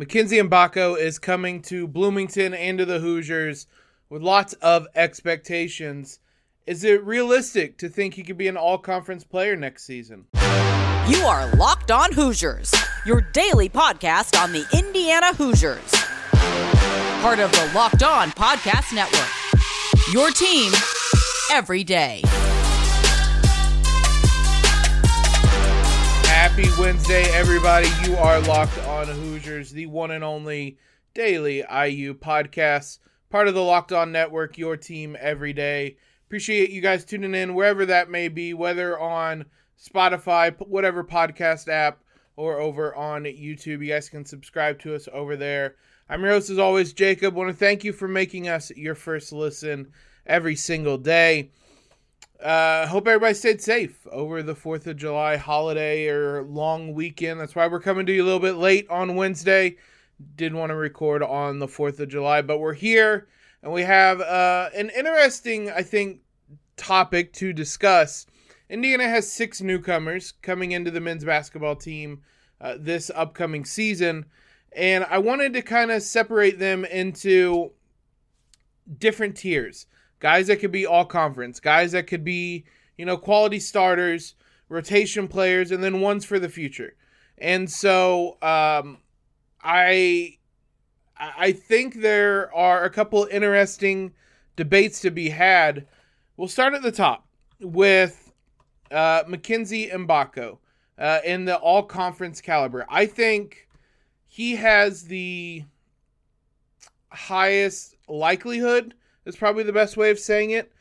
Mackenzie Mgbako is coming to Bloomington and to the Hoosiers with lots of expectations. Is it realistic to think he could be an all conference player next season? You are Locked On Hoosiers, your daily podcast on the Indiana Hoosiers. Part of the Locked On Podcast Network. Your team every day. Happy Wednesday, everybody. You are locked on Hoosiers, the one and only daily IU podcast, part of the Locked On Network, your team every day. Appreciate you guys tuning in wherever that may be, whether on Spotify, whatever podcast app, or over on YouTube. You guys can subscribe to us over there. I'm your host, as always, Jacob. want to thank you for making us your first listen every single day. Uh, hope everybody stayed safe over the 4th of July holiday or long weekend. That's why we're coming to you a little bit late on Wednesday. Didn't want to record on the 4th of July, but we're here and we have uh, an interesting, I think, topic to discuss. Indiana has six newcomers coming into the men's basketball team uh, this upcoming season, and I wanted to kind of separate them into different tiers guys that could be all conference, guys that could be, you know, quality starters, rotation players, and then ones for the future. And so um, I I think there are a couple interesting debates to be had. We'll start at the top with uh, Mackenzie Mgbako uh, in the all conference caliber. I think he has the highest likelihood is probably the best way of saying it.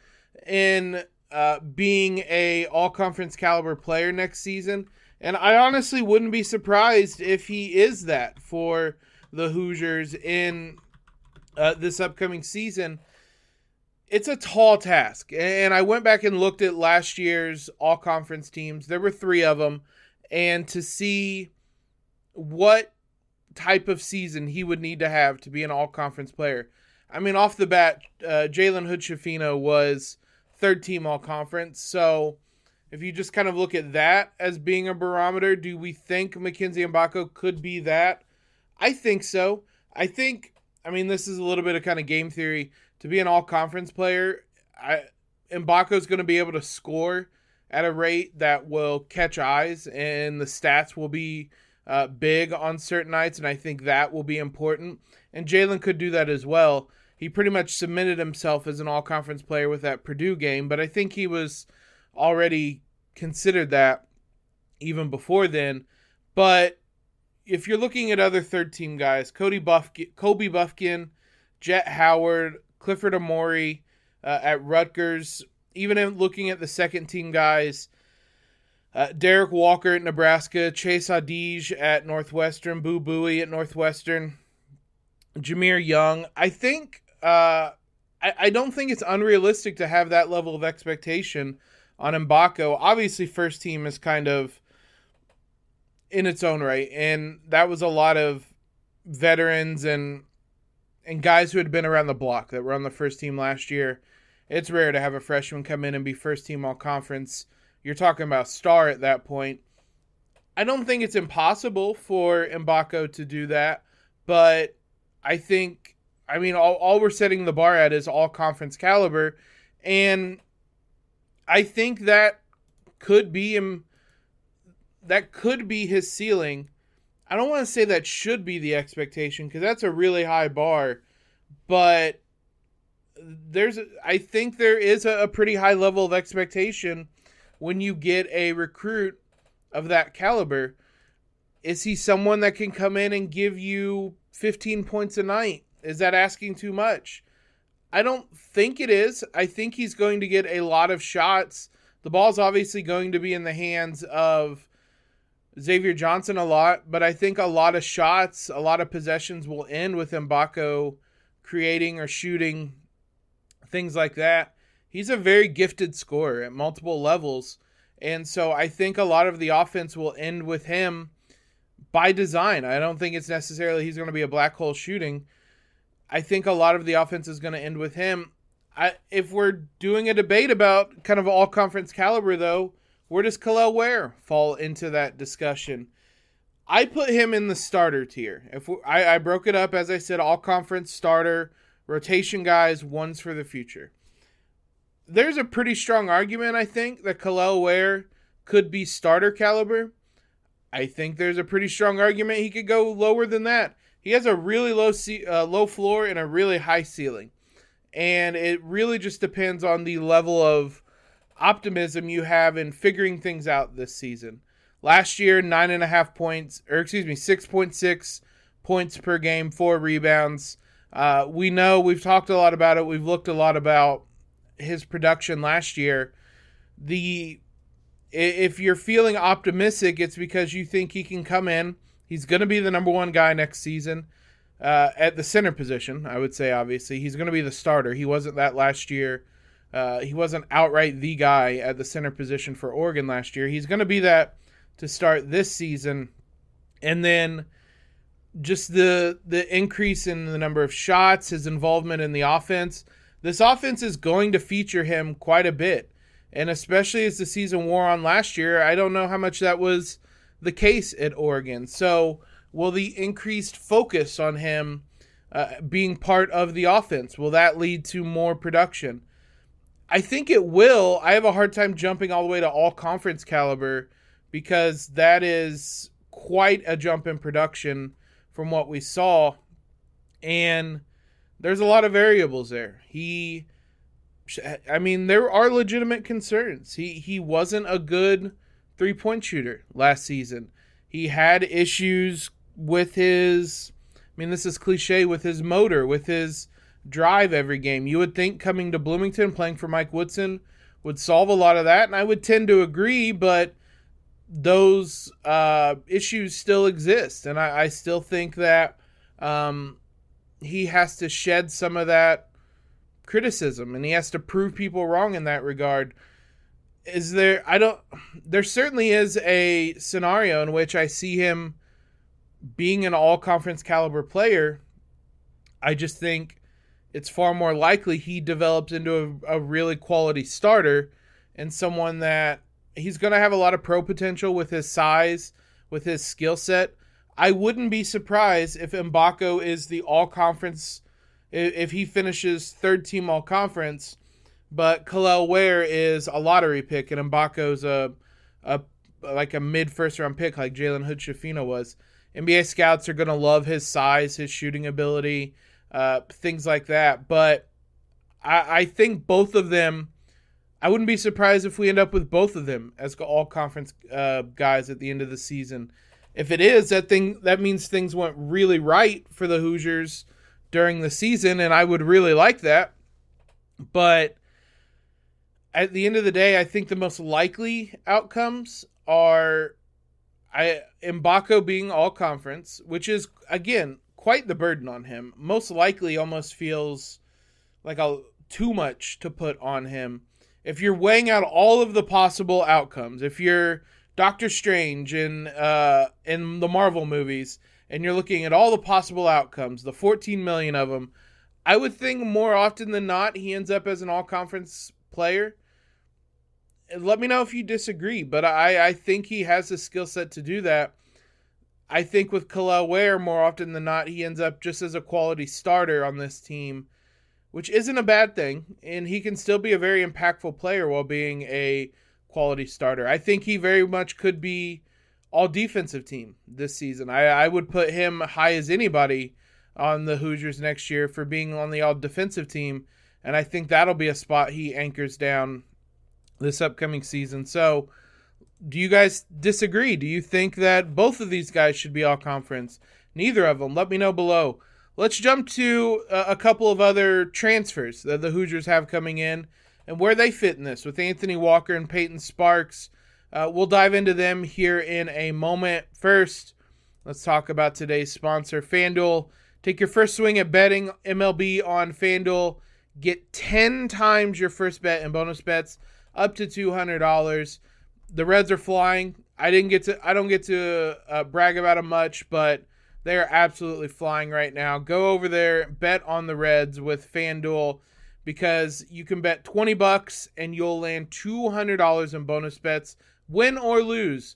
In uh, being a all conference caliber player next season, and I honestly wouldn't be surprised if he is that for the Hoosiers in uh, this upcoming season. It's a tall task, and I went back and looked at last year's all conference teams. There were three of them, and to see what type of season he would need to have to be an all conference player. I mean, off the bat, uh, Jalen Hood Schifino was third team all conference. So if you just kind of look at that as being a barometer, do we think Mackenzie Mgbako could be that? I think so. I think, I mean, this is a little bit of kind of game theory. To be an all conference player, I, Mgbako is going to be able to score at a rate that will catch eyes, and the stats will be uh, big on certain nights, and I think that will be important. And Jalen could do that as well he pretty much submitted himself as an all conference player with that Purdue game, but I think he was already considered that even before then. But if you're looking at other third team guys, Cody Bufkin, Kobe Bufkin, Jett Howard, Clifford Omoruyi uh, at Rutgers, even looking at the second team guys, uh, Derrick Walker at Nebraska, Chase Audige at Northwestern, Boo Buie at Northwestern, Jahmir Young. I think uh, I, I don't think it's unrealistic to have that level of expectation on Mgbako. Obviously, first team is kind of in its own right, and that was a lot of veterans and and guys who had been around the block that were on the first team last year. It's rare to have a freshman come in and be first team all conference. You're talking about star at that point. I don't think it's impossible for Mgbako to do that, but I think I mean, all, all we're setting the bar at is all conference caliber. And I think that could be him. That could be his ceiling. I don't want to say that should be the expectation because that's a really high bar, but there's I think there is a, a, pretty high level of expectation when you get a recruit of that caliber. Is he someone that can come in and give you 15 points a night? Is that asking too much? I don't think it is. I think he's going to get a lot of shots. The ball's obviously going to be in the hands of Xavier Johnson a lot, but I think a lot of shots, a lot of possessions will end with Mgbako creating or shooting things like that. He's a very gifted scorer at multiple levels. And so I think a lot of the offense will end with him by design. I don't think it's necessarily he's going to be a black hole shooting. I think a lot of the offense is going to end with him. I, if we're doing a debate about kind of all conference caliber, though, where does Kel'el Ware fall into that discussion? I put him in the starter tier. If we, I, I broke it up as I said, all conference starter, rotation guys, ones for the future. There's a pretty strong argument, I think, that Kel'el Ware could be starter caliber. I think there's a pretty strong argument he could go lower than that. He has a really low ce- uh, low floor and a really high ceiling, and it really just depends on the level of optimism you have in figuring things out this season. Last year, nine and a half points, or excuse me, six point six points per game, four rebounds. Uh, we know we've talked a lot about it. We've looked a lot about his production last year. The if you're feeling optimistic, it's because you think he can come in. He's going to be the number one guy next season uh, at the center position. I would say obviously he's going to be the starter. He wasn't that last year. Uh, he wasn't outright the guy at the center position for Oregon last year. He's going to be that to start this season, and then just the the increase in the number of shots, his involvement in the offense. This offense is going to feature him quite a bit, and especially as the season wore on last year, I don't know how much that was the case at Oregon. So, will the increased focus on him uh, being part of the offense will that lead to more production? I think it will. I have a hard time jumping all the way to all conference caliber because that is quite a jump in production from what we saw. And there's a lot of variables there. He I mean there are legitimate concerns. He he wasn't a good three-point shooter last season. He had issues with his I mean this is cliche with his motor, with his drive every game. You would think coming to Bloomington playing for Mike Woodson would solve a lot of that and I would tend to agree, but those uh, issues still exist, and I, I still think that um, he has to shed some of that criticism, and he has to prove people wrong in that regard. Is there? I don't. There certainly is a scenario in which I see him being an all-conference caliber player. I just think it's far more likely he develops into a, a really quality starter and someone that he's going to have a lot of pro potential with his size, with his skill set. I wouldn't be surprised if Mgbako is the all conference, if he finishes third team all conference, but Kel'el Ware is a lottery pick and Mgbako's a, a like a mid first round pick like Jalen Hood Schifino was. NBA scouts are going to love his size, his shooting ability, uh, things like that. But I, I think both of them I wouldn't be surprised if we end up with both of them as all conference uh, guys at the end of the season. If it is, that thing that means things went really right for the Hoosiers during the season, and I would really like that. But at the end of the day, I think the most likely outcomes are I Mgbako being all conference, which is again quite the burden on him. Most likely, almost feels like a too much to put on him if you're weighing out all of the possible outcomes, if you're Doctor Strange in uh, in the Marvel movies and you're looking at all the possible outcomes, the 14 million of them, I would think more often than not he ends up as an all conference player. Let me know if you disagree, but I, I think he has the skill set to do that. I think with Kel'el Ware, more often than not, he ends up just as a quality starter on this team which isn't a bad thing. And he can still be a very impactful player while being a quality starter. I think he very much could be all defensive team this season. I, I would put him high as anybody on the Hoosiers next year for being on the all defensive team. And I think that'll be a spot he anchors down this upcoming season. So, do you guys disagree? Do you think that both of these guys should be all conference? Neither of them. Let me know below. Let's jump to a couple of other transfers that the Hoosiers have coming in and where they fit in this with Anthony Walker and Payton Sparks. Uh, we'll dive into them here in a moment. First, let's talk about today's sponsor, FanDuel. Take your first swing at betting MLB on FanDuel. Get 10 times your first bet and bonus bets up to $200. The Reds are flying. I didn't get to I don't get to uh, brag about them much, but they are absolutely flying right now. Go over there, bet on the Reds with FanDuel because you can bet 20 bucks and you'll land $200 in bonus bets, win or lose.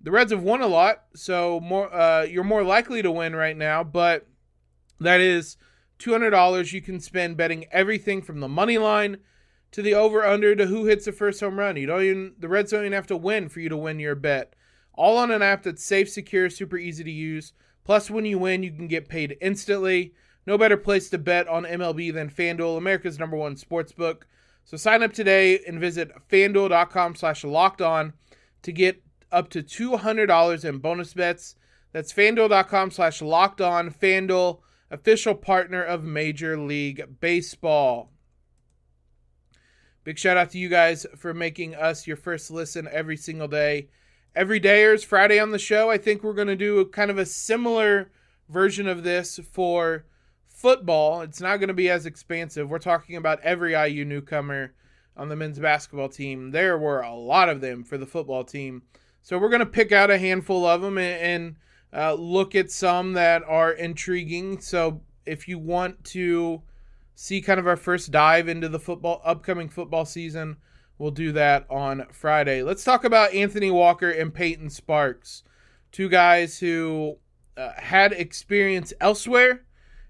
the Reds have won a lot, so more uh, you're more likely to win right now. But that is two hundred dollars you can spend betting everything from the money line to the over under to who hits the first home run. You don't even the Reds don't even have to win for you to win your bet. All on an app that's safe, secure, super easy to use. Plus, when you win, you can get paid instantly. No better place to bet on MLB than FanDuel, America's number one sports book. So sign up today and visit fanduel.com slash locked on to get up to $200 in bonus bets. That's fanduel.com slash locked on. FanDuel, official partner of Major League Baseball. Big shout out to you guys for making us your first listen every single day. Every dayers, Friday on the show, I think we're going to do a kind of a similar version of this for football. It's not going to be as expansive. We're talking about every IU newcomer on the men's basketball team. There were a lot of them for the football team. So we're going to pick out a handful of them and, and uh, look at some that are intriguing. So if you want to see kind of our first dive into the football upcoming football season, we'll do that on Friday. Let's talk about Anthony Walker and Payton Sparks, two guys who uh, had experience elsewhere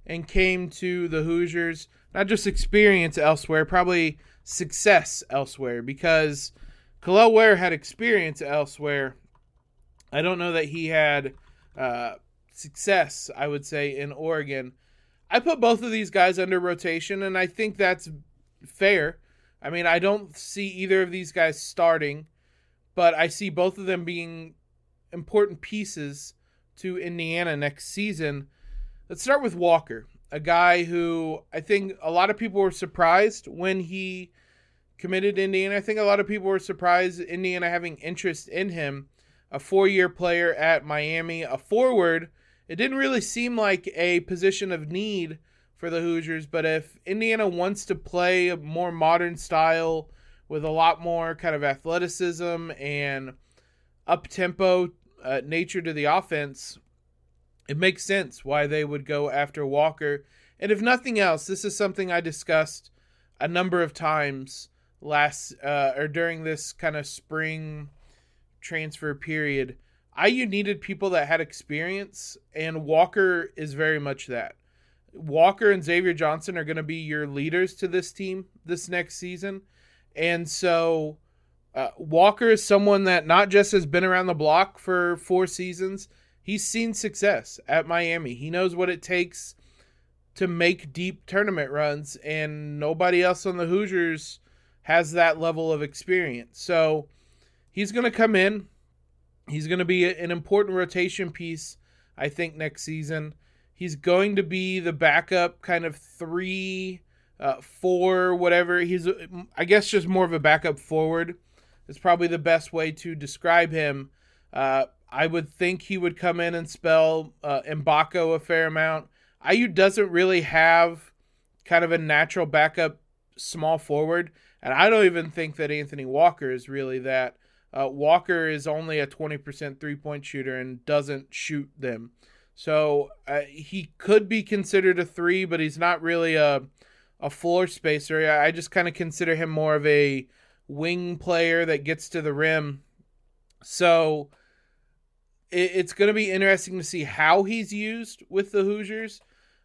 and came to the Hoosiers. Not just experience elsewhere, probably success elsewhere because Kel'el Ware had experience elsewhere. I don't know that he had uh, success, I would say, in Oregon. I put both of these guys under rotation, and I think that's fair. I mean, I don't see either of these guys starting, but I see both of them being important pieces to Indiana next season. Let's start with Walker, a guy who I think a lot of people were surprised when he committed Indiana. I think a lot of people were surprised Indiana having interest in him. A four year player at Miami, a forward it didn't really seem like a position of need for the Hoosiers, but if Indiana wants to play a more modern style with a lot more kind of athleticism and up tempo uh, nature to the offense, it makes sense why they would go after Walker. And if nothing else, this is something I discussed a number of times last uh, or during this kind of spring transfer period IU needed people that had experience, and Walker is very much that. Walker and Xavier Johnson are going to be your leaders to this team this next season. And so uh, Walker is someone that not just has been around the block for four seasons, he's seen success at Miami. He knows what it takes to make deep tournament runs, and nobody else on the Hoosiers has that level of experience. So he's going to come in. He's going to be an important rotation piece, I think, next season. He's going to be the backup, kind of three, uh, four, whatever. He's, I guess, just more of a backup forward. Is probably the best way to describe him. Uh, I would think he would come in and spell uh, Mgbako a fair amount. IU doesn't really have kind of a natural backup small forward, and I don't even think that Anthony Walker is really that. Uh, Walker is only a 20% three point shooter and doesn't shoot them. So uh, he could be considered a three, but he's not really a, a floor spacer. I just kind of consider him more of a wing player that gets to the rim. So it, it's going to be interesting to see how he's used with the Hoosiers.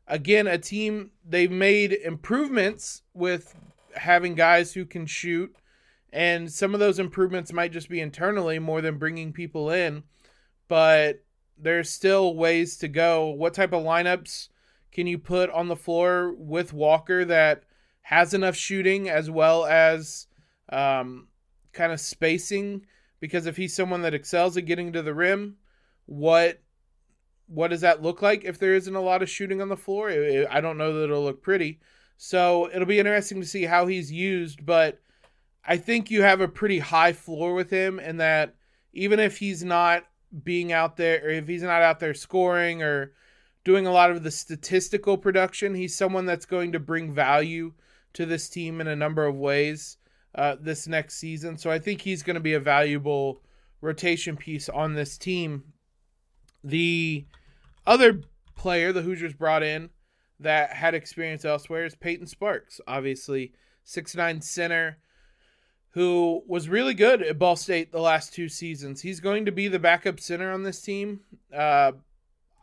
Again, a team, they've made improvements with having guys who can shoot and some of those improvements might just be internally more than bringing people in, but there's still ways to go. What type of lineups can you put on the floor with Walker that has enough shooting as well as um, kind of spacing? Because if he's someone that excels at getting to the rim, what what does that look like if there isn't a lot of shooting on the floor? I don't know that it'll look pretty. So it'll be interesting to see how he's used, but I think you have a pretty high floor with him, and that even if he's not being out there, or if he's not out there scoring or doing a lot of the statistical production, he's someone that's going to bring value to this team in a number of ways uh, this next season. So I think he's going to be a valuable rotation piece on this team. The other player the Hoosiers brought in that had experience elsewhere is Payton Sparks, obviously six nine center who was really good at Ball State the last two seasons. He's going to be the backup center on this team. Uh,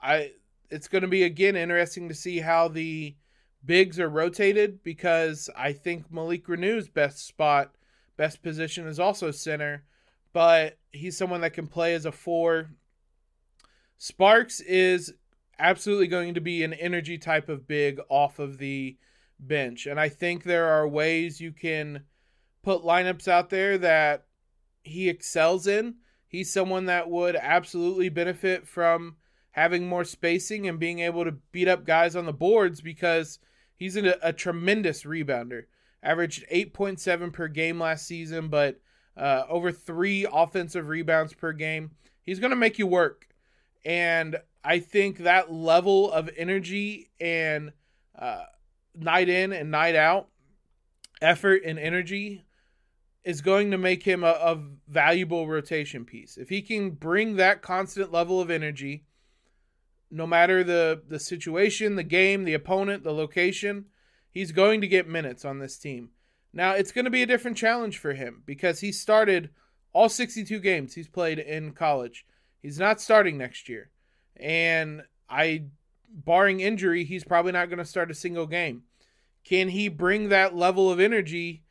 I it's going to be again interesting to see how the bigs are rotated because I think Malik Reneau's best spot, best position is also center, but he's someone that can play as a four. Sparks is absolutely going to be an energy type of big off of the bench. And I think there are ways you can put lineups out there that he excels in. He's someone that would absolutely benefit from having more spacing and being able to beat up guys on the boards because he's a, a tremendous rebounder. Averaged 8.7 per game last season, but uh, over three offensive rebounds per game. He's going to make you work. And I think that level of energy and uh, night in and night out effort and energy is going to make him a, a, valuable rotation piece. If he can bring that constant level of energy, no matter the, the situation, the game, the opponent, the location, he's going to get minutes on this team. Now, it's going to be a different challenge for him because he started all 62 games he's played in college. He's not starting next year. And I, barring injury, he's probably not going to start a single game. Can he bring that level of energy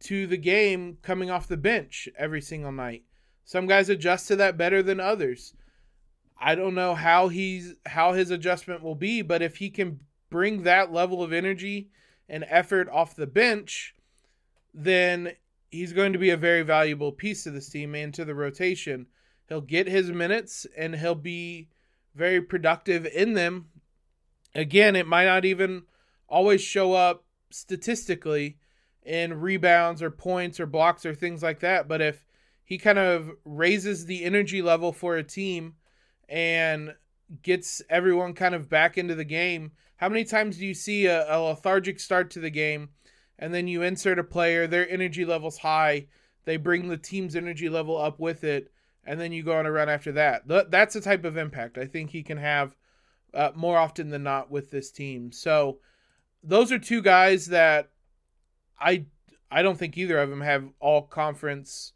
to the game coming off the bench every single night? Some guys adjust to that better than others. I don't know how he's how his adjustment will be, but if he can bring that level of energy and effort off the bench, then he's going to be a very valuable piece to this team and to the rotation. He'll get his minutes and he'll be very productive in them. Again, it might not even always show up statistically in rebounds or points or blocks or things like that, but if he kind of raises the energy level for a team and gets everyone kind of back into the game, how many times do you see a, a lethargic start to the game and then you insert a player, their energy level's high, they bring the team's energy level up with it, and then you go on a run after that. That's the type of impact I think he can have uh, more often than not with this team. So those are two guys that I I don't think either of them have all conference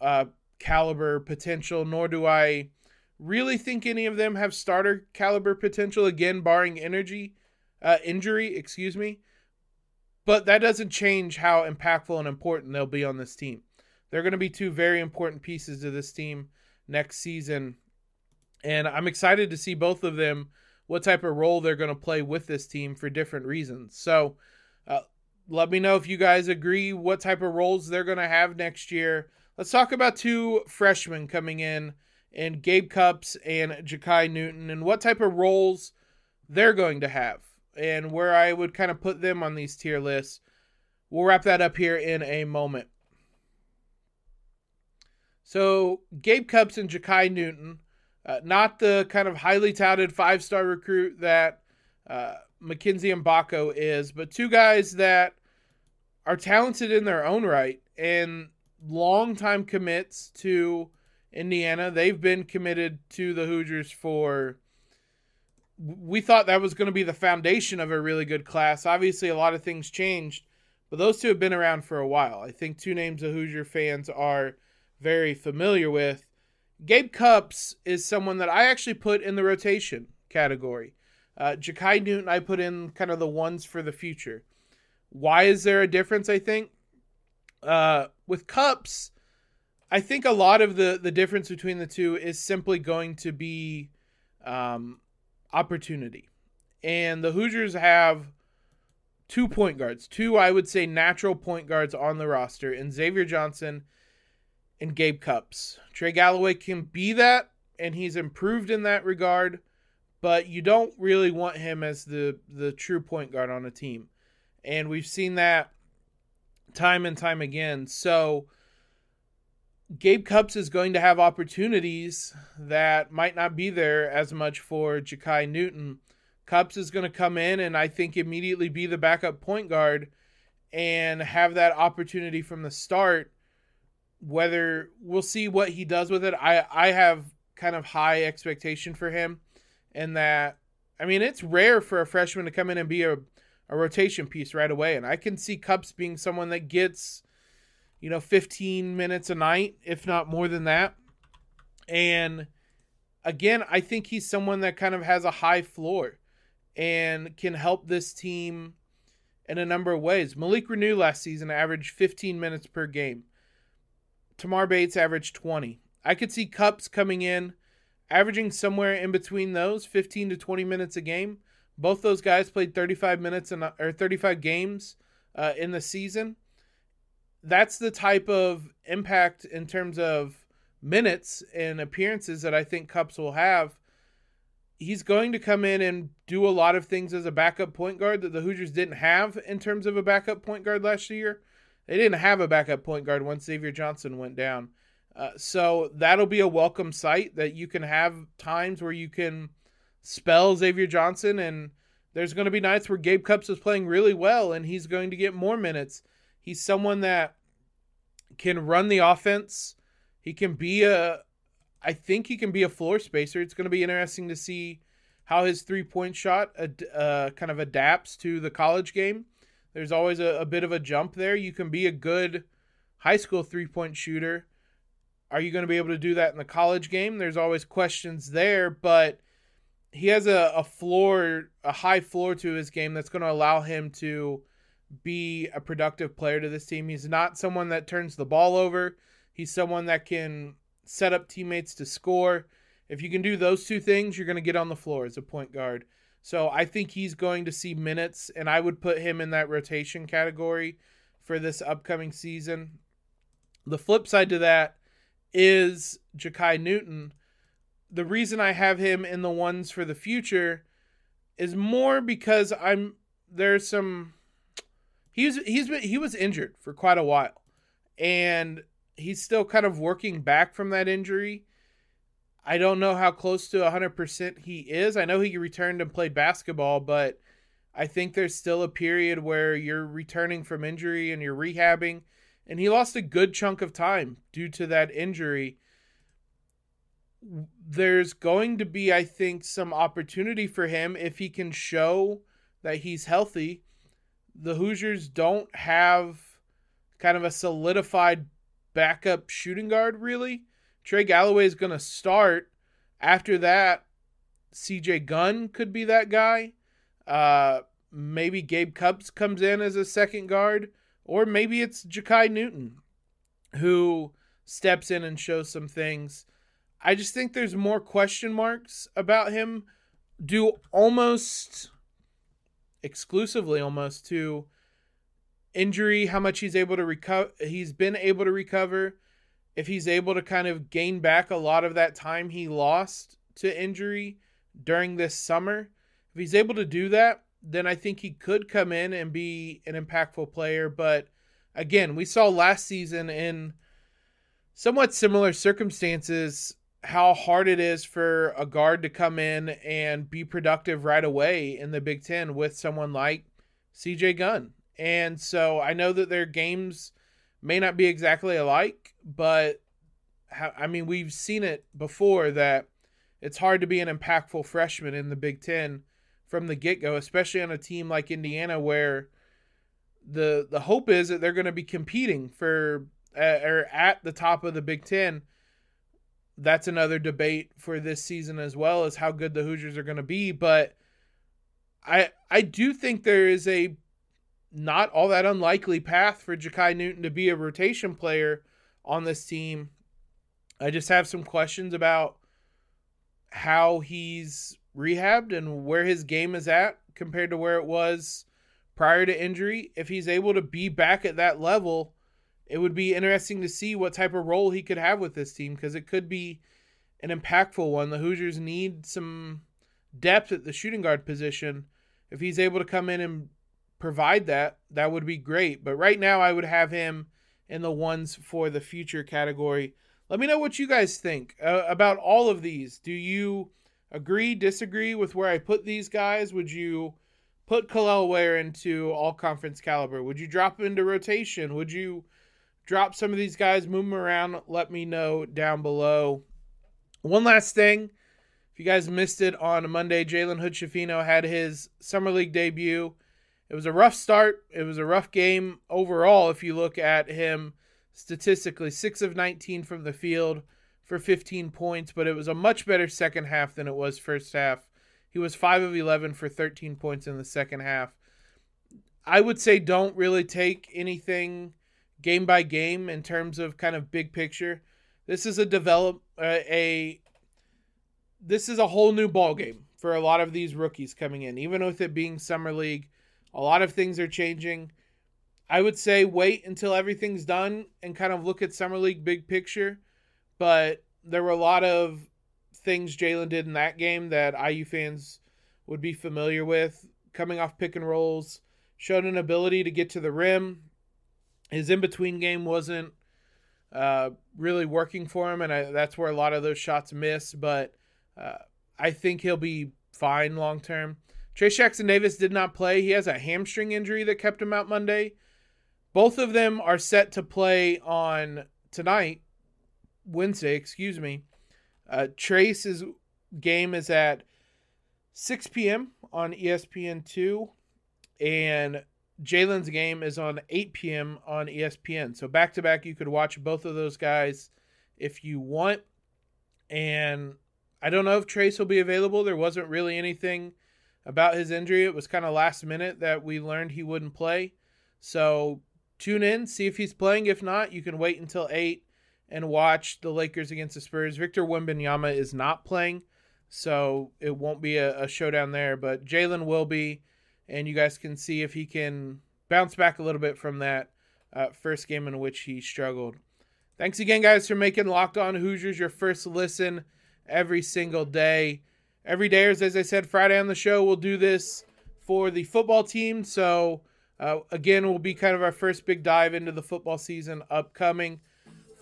uh, caliber potential, nor do I really think any of them have starter caliber potential. Again, barring energy uh, injury, excuse me. But that doesn't change how impactful and important they'll be on this team. They're going to be two very important pieces of this team next season. And I'm excited to see both of them, what type of role they're going to play with this team for different reasons. So uh, let me know if you guys agree what type of roles they're going to have next year. Let's talk about two freshmen coming in, and Gabe Cupps and Jakai Newton, and what type of roles they're going to have and where I would kind of put them on these tier lists. We'll wrap that up here in a moment. So, Gabe Cupps and Jakai Newton, uh, not the kind of highly touted five star recruit that uh, Mackenzie Mgbako is, but two guys that are talented in their own right and long-time commits to Indiana. They've been committed to the Hoosiers for we thought that was going to be the foundation of a really good class. Obviously, a lot of things changed, but those two have been around for a while. I think two names the Hoosier fans are very familiar with. Gabe Cupps is someone that I actually put in the rotation category. Uh, Jakai Newton, I put in kind of the ones for the future. Why is there a difference? I think uh, with Cupps, I think a lot of the the difference between the two is simply going to be um, opportunity. And the Hoosiers have two point guards, two, I would say, natural point guards on the roster, and Xavier Johnson and Gabe Cupps. Trey Galloway can be that, and he's improved in that regard, but you don't really want him as the, the true point guard on a team. And we've seen that time and time again. So Gabe Cupps is going to have opportunities that might not be there as much for Jakai Newton. Cupps is going to come in and I think immediately be the backup point guard and have that opportunity from the start. Whether we'll see what he does with it, I I have kind of high expectation for him, and that I mean it's rare for a freshman to come in and be a a rotation piece right away, and I can see Cupps being someone that gets you know, 15 minutes a night, if not more than that. And again, I think he's someone that kind of has a high floor and can help this team in a number of ways. Malik Reneau last season averaged 15 minutes per game. Tamar Bates averaged 20. I could see Cupps coming in, averaging somewhere in between those, 15 to 20 minutes a game. Both those guys played 35 minutes in, or 35 games uh, in the season. That's the type of impact in terms of minutes and appearances that I think Cupps will have. He's going to come in and do a lot of things as a backup point guard that the Hoosiers didn't have in terms of a backup point guard last year. They didn't have a backup point guard once Xavier Johnson went down. Uh, so that'll be a welcome sight that you can have times where you can spell Xavier Johnson, and there's going to be nights where Gabe Cupps is playing really well and he's going to get more minutes. He's someone that can run the offense. He can be a, I think he can be a floor spacer. It's going to be interesting to see how his three point shot uh, kind of adapts to the college game. There's always a, a bit of a jump there. You can be a good high school three point shooter. Are you going to be able to do that in the college game? There's always questions there, but he has a, a floor, a high floor to his game that's going to allow him to be a productive player to this team. He's not someone that turns the ball over. He's someone that can set up teammates to score. If you can do those two things, you're going to get on the floor as a point guard. So I think he's going to see minutes, and I would put him in that rotation category for this upcoming season. The flip side to that is Jakai Newton. The reason I have him in the ones for the future is more because I'm there's some he's he's been he was injured for quite a while and he's still kind of working back from that injury I don't know how close to 100% he is. I know he returned and played basketball, but I think there's still a period where you're returning from injury and you're rehabbing. And he lost a good chunk of time due to that injury. There's going to be, I think, some opportunity for him if he can show that he's healthy. The Hoosiers don't have kind of a solidified backup shooting guard, really. Trey Galloway is going to start. After that, CJ Gunn could be that guy. Uh, maybe Gabe Cupps comes in as a second guard, or maybe it's Jakai Newton who steps in and shows some things. I just think there's more question marks about him, due almost exclusively almost to injury, how much he's able to recover. He's been able to recover if he's able to kind of gain back a lot of that time he lost to injury during this summer, if he's able to do that, then I think he could come in and be an impactful player. But again, we saw last season in somewhat similar circumstances how hard it is for a guard to come in and be productive right away in the Big Ten with someone like CJ Gunn. And so I know that their games may not be exactly alike, but I mean, we've seen it before that it's hard to be an impactful freshman in the Big Ten from the get go, especially on a team like Indiana where the the hope is that they're going to be competing for uh, or at the top of the Big Ten. That's another debate for this season as well as how good the Hoosiers are going to be, but I I do think there is a not all that unlikely path for Jakai Newton to be a rotation player on this team. I just have some questions about how he's rehabbed and where his game is at compared to where it was prior to injury. If he's able to be back at that level, it would be interesting to see what type of role he could have with this team because it could be an impactful one. The Hoosiers need some depth at the shooting guard position. If he's able to come in and provide that, that would be great. But right now, I would have him in the ones for the future category. Let me know what you guys think uh, about all of these. Do you agree, disagree with where I put these guys? Would you put Kel'el Ware into all conference caliber? Would you drop him into rotation? Would you drop some of these guys, move them around? Let me know down below. One last thing. If you guys missed it on Monday, Jalen Hood Schifino had his Summer League debut it was a rough start. It was a rough game overall if you look at him statistically 6 of 19 from the field for 15 points, but it was a much better second half than it was first half. He was 5 of 11 for 13 points in the second half. I would say don't really take anything game by game in terms of kind of big picture. This is a develop uh, a this is a whole new ball game for a lot of these rookies coming in. Even with it being summer league, a lot of things are changing. I would say wait until everything's done and kind of look at summer league big picture. But there were a lot of things Jalen did in that game that IU fans would be familiar with. Coming off pick and rolls, showed an ability to get to the rim. His in between game wasn't uh, really working for him, and I, that's where a lot of those shots miss. But uh, I think he'll be fine long term. Trayce Jackson Davis did not play. He has a hamstring injury that kept him out Monday. Both of them are set to play on tonight, Wednesday, excuse me. Uh, Trayce's game is at 6 p.m. on ESPN2, and Jalen's game is on 8 p.m. on ESPN. So back to back, you could watch both of those guys if you want. And I don't know if Trace will be available. There wasn't really anything about his injury. It was kind of last minute that we learned he wouldn't play. So tune in, see if he's playing. If not, you can wait until 8 and watch the Lakers against the Spurs. Victor Wembanyama is not playing, so it won't be a, a showdown there. But Jalen will be, and you guys can see if he can bounce back a little bit from that uh, first game in which he struggled. Thanks again, guys, for making Locked On Hoosiers your first listen every single day. Every day, as I said, Friday on the show, we'll do this for the football team. So, uh, again, will be kind of our first big dive into the football season upcoming.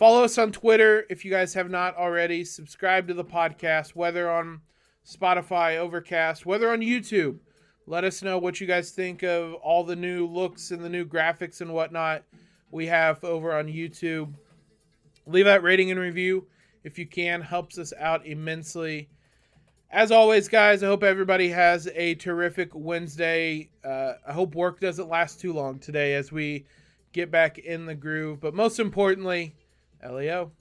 Follow us on Twitter if you guys have not already. Subscribe to the podcast, whether on Spotify, Overcast, whether on YouTube. Let us know what you guys think of all the new looks and the new graphics and whatnot we have over on YouTube. Leave that rating and review if you can, helps us out immensely. As always, guys, I hope everybody has a terrific Wednesday. Uh, I hope work doesn't last too long today as we get back in the groove. But most importantly, LEO.